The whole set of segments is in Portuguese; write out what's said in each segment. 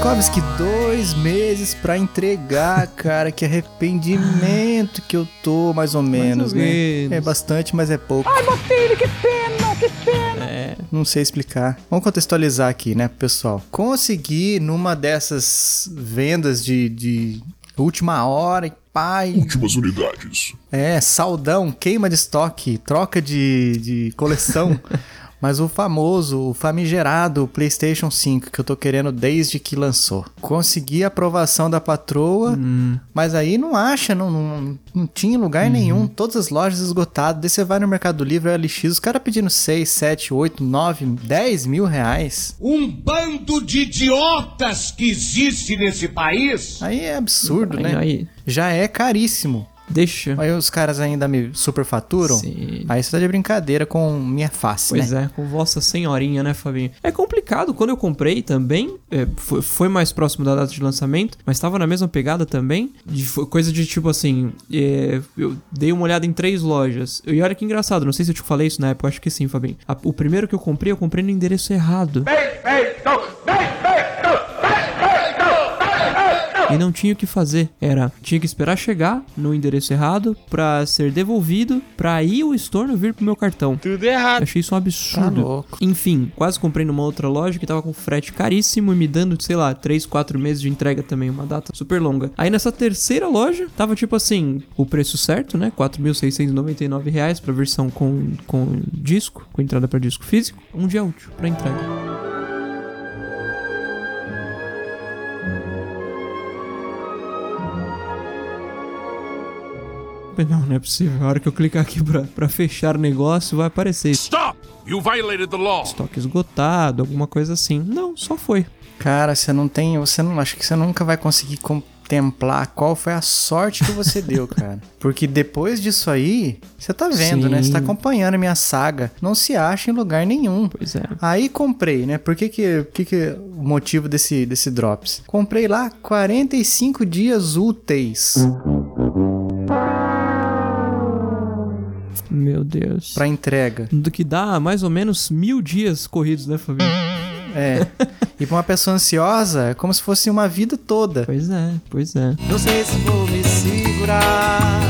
Tarkovsky, dois meses pra entregar, cara. Que arrependimento que eu tô, mais ou menos, ou né? menos. É bastante, mas é pouco. Ai, meu filho, que pena, que pena. É. Não sei explicar. Vamos contextualizar aqui, né, pessoal? Consegui numa dessas vendas de, de última hora e pai. Últimas unidades. É, saldão, queima de estoque, troca de, de coleção. Mas o famoso, o famigerado PlayStation 5 que eu tô querendo desde que lançou. Consegui a aprovação da patroa, mas aí não acha, não, não, não tinha em lugar nenhum. Todas as lojas esgotadas. Daí você vai no Mercado Livre, LX, os caras pedindo 6, 7, 8, 9, 10 mil reais. Um bando de idiotas que existe nesse país. Aí é absurdo, Aí, né? aí, Já é caríssimo. Deixa. Aí os caras ainda me superfaturam. Sim. Aí você tá de brincadeira com minha face, Pois né? é, com vossa senhorinha, né, Fabinho? É complicado. Quando eu comprei também, é, foi, foi mais próximo da data de lançamento, mas tava na mesma pegada também. De, foi coisa de tipo assim, é, eu dei uma olhada em três lojas. E olha que engraçado, não sei se eu te falei isso na época, acho que sim, Fabinho. A- o primeiro que eu comprei, eu comprei no endereço errado. E não tinha o que fazer. Era, tinha que esperar chegar no endereço errado pra ser devolvido, pra aí o estorno vir pro meu cartão. Tudo errado. Achei isso um absurdo. Tá louco. Enfim, quase comprei numa outra loja que tava com frete caríssimo e me dando, sei lá, 3, 4 meses de entrega também, uma data super longa. Aí nessa terceira loja, tava tipo assim, o preço certo, né? 4.699 reais pra versão com, com disco, com entrada pra disco físico. Um dia útil pra entrega. Não, não é possível. A hora que eu clicar aqui pra, pra fechar o negócio, vai aparecer Stop! You violated the law. estoque esgotado, alguma coisa assim. Não, só foi. Cara, você não tem. Você não. Acho que você nunca vai conseguir contemplar qual foi a sorte que você deu, cara. Porque depois disso aí, você tá vendo, né? Você tá Sim. acompanhando a minha saga. Não se acha em lugar nenhum. Pois é. Aí comprei, né? Por que que, que, que o motivo desse, desse drops? Comprei lá 45 dias úteis Meu Deus. pra entrega. Do que dá mais ou menos mil dias corridos, né, Fabinho? É. e pra uma pessoa ansiosa, é como se fosse uma vida toda. pois é, pois é. Não sei se vou me segurar.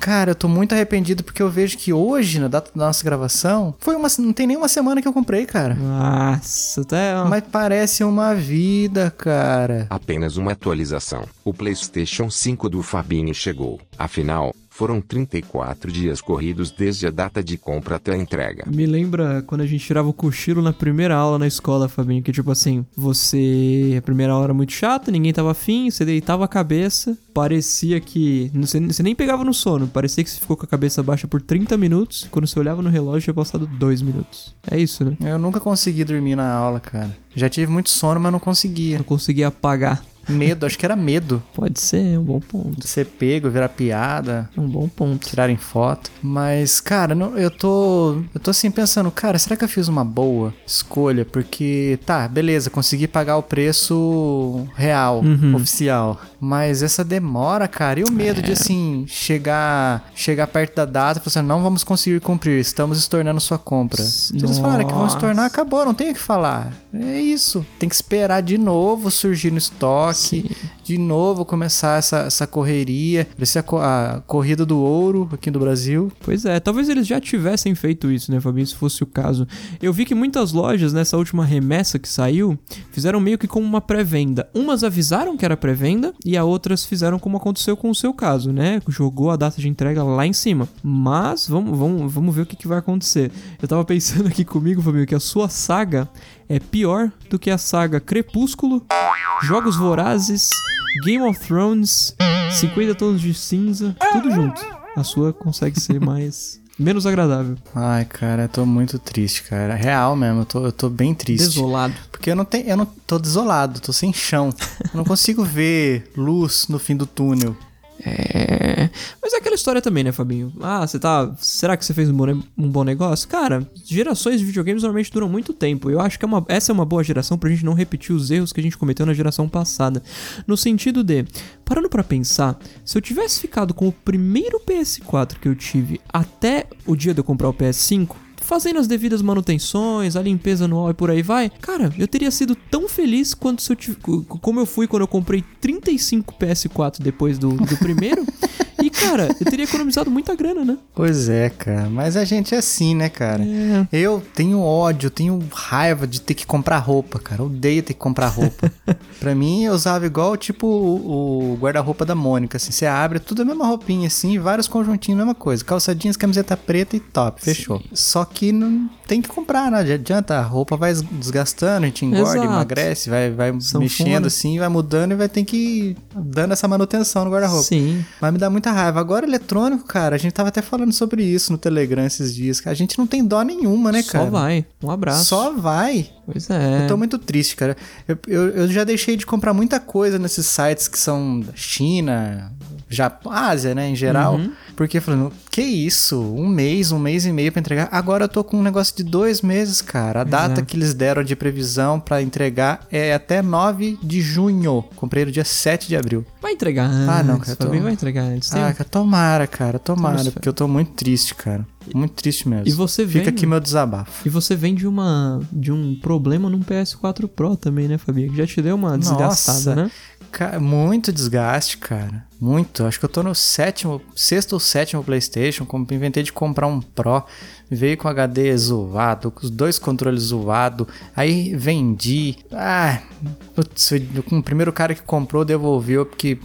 Cara, eu tô muito arrependido porque eu vejo que hoje, na data da nossa gravação, foi uma. Não tem nenhuma semana que eu comprei, cara. Nossa, até. Mas parece uma vida, cara. Apenas uma atualização. O PlayStation 5 do Fabini chegou. Afinal, foram 34 dias corridos desde a data de compra até a entrega. Me lembra quando a gente tirava o cochilo na primeira aula na escola, Fabinho, que tipo assim, você. A primeira aula era muito chata, ninguém tava afim, você deitava a cabeça, parecia que. Você, você nem pegava no sono, parecia que você ficou com a cabeça baixa por 30 minutos, quando você olhava no relógio tinha passado 2 minutos. É isso, né? Eu nunca consegui dormir na aula, cara. Já tive muito sono, mas não conseguia. Não conseguia apagar. Medo, acho que era medo Pode ser, é um bom ponto. de ser pego, virar piada. É um bom ponto. tirarem foto. Mas, cara, não- eu tô. Eu tô assim pensando, cara, será que eu fiz uma boa escolha? Porque, tá, beleza, consegui pagar o preço real, Uhum. oficial. Mas essa demora, cara, e o medo É. de assim, chegar chegar perto da data e falar assim, não vamos conseguir cumprir, estamos estornando sua compra. Se eles falaram que vão estornar, acabou, não tem o que falar. É isso. Tem que esperar de novo surgir no estoque, de novo começar essa, essa correria. Parecia a, a corrida do ouro aqui do Brasil. Pois é, talvez eles já tivessem feito isso, né, Fabinho, se fosse o caso. Eu vi que muitas lojas, nessa última remessa que saiu, fizeram meio que como uma pré-venda. Umas avisaram que era pré-venda e a outras fizeram como aconteceu com o seu caso, né? Jogou a data de entrega lá em cima. Mas vamos, vamos, vamos ver o que, que vai acontecer. Eu tava pensando aqui comigo, Fabinho, que a sua saga é pior do que a saga Crepúsculo, Jogos Vorazes, Game of Thrones, 50 Tons de Cinza, tudo junto. A sua consegue ser mais. menos agradável. Ai, cara, eu tô muito triste, cara. Real mesmo, eu tô, eu tô bem triste. Desolado. Porque eu não tenho. Eu não tô desolado, tô sem chão. Eu não consigo ver luz no fim do túnel. É. Mas é aquela história também, né, Fabinho? Ah, você tá. Será que você fez um bom, ne- um bom negócio? Cara, gerações de videogames normalmente duram muito tempo. Eu acho que é uma, essa é uma boa geração pra gente não repetir os erros que a gente cometeu na geração passada. No sentido de, parando pra pensar, se eu tivesse ficado com o primeiro PS4 que eu tive até o dia de eu comprar o PS5. Fazendo as devidas manutenções, a limpeza anual e por aí vai, cara, eu teria sido tão feliz quanto se eu tive, como eu fui quando eu comprei 35 PS4 depois do, do primeiro. E, cara, eu teria economizado muita grana, né? Pois é, cara. Mas a gente é assim, né, cara? É. Eu tenho ódio, tenho raiva de ter que comprar roupa, cara. Eu odeio ter que comprar roupa. pra mim, eu usava igual, tipo, o, o guarda-roupa da Mônica, assim. Você abre, tudo a mesma roupinha, assim, vários conjuntinhos, mesma coisa. Calça jeans, camiseta preta e top, fechou. Só que não tem que comprar, né? Adianta, a roupa vai desgastando, a gente engorda, Exato. emagrece, vai, vai Sanfona. mexendo assim, vai mudando e vai ter que ir dando essa manutenção no guarda-roupa. Sim. Mas me dá muita raiva. Agora, eletrônico, cara, a gente tava até falando sobre isso no Telegram esses dias. A gente não tem dó nenhuma, né, cara? Só vai. Um abraço. Só vai. Pois é. Eu tô muito triste, cara. Eu, eu, eu já deixei de comprar muita coisa nesses sites que são da China, Japão, Ásia, né, em geral. Uhum. Porque falando, que isso? Um mês, um mês e meio pra entregar. Agora eu tô com um negócio de dois meses, cara. A data é. que eles deram de previsão pra entregar é até 9 de junho. Comprei no dia 7 de abril. Vai entregar antes. Ah, não, cara, Também tô- vai entregar antes. Ah, cara, tomara, cara, tomara, fé. porque eu tô muito triste, cara. Muito triste mesmo. E você Fica vem- aqui meu desabafo. E você vem de uma de um problema num PS4 Pro também, né, Fabia? Que já te deu uma desgastada, Nossa, né? Muito desgaste, cara. Muito. Acho que eu tô no sétimo, sexto ou sétimo PlayStation. como Inventei de comprar um Pro. Veio com HD zoado, com os dois controles zoado. Aí vendi. Ah, putz, o primeiro cara que comprou devolveu porque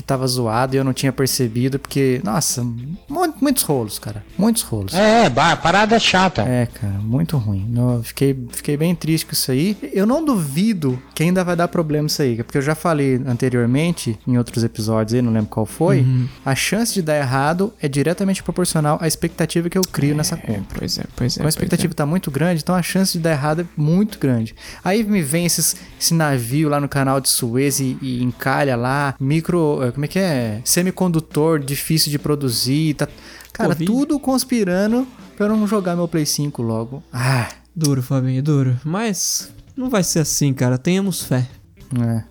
porque tava zoado e eu não tinha percebido, porque, nossa, mu- muitos rolos, cara. Muitos rolos. É, ba- parada chata. É, cara, muito ruim. Não, fiquei, fiquei bem triste com isso aí. Eu não duvido que ainda vai dar problema isso aí, porque eu já falei anteriormente, em outros episódios aí, não lembro qual foi, a chance de dar errado é diretamente proporcional à expectativa que eu crio nessa compra. Pois é, pois é. Então a expectativa tá muito grande, então a chance de dar errado é muito grande. Aí me vem esses, esse navio lá no canal de Suez e, e encalha lá, micro. Como é que é? Semicondutor difícil de produzir. Tá, cara, Covid. tudo conspirando pra eu não jogar meu Play 5 logo. Ah, Duro, Fabinho, duro. Mas não vai ser assim, cara. Tenhamos fé. é.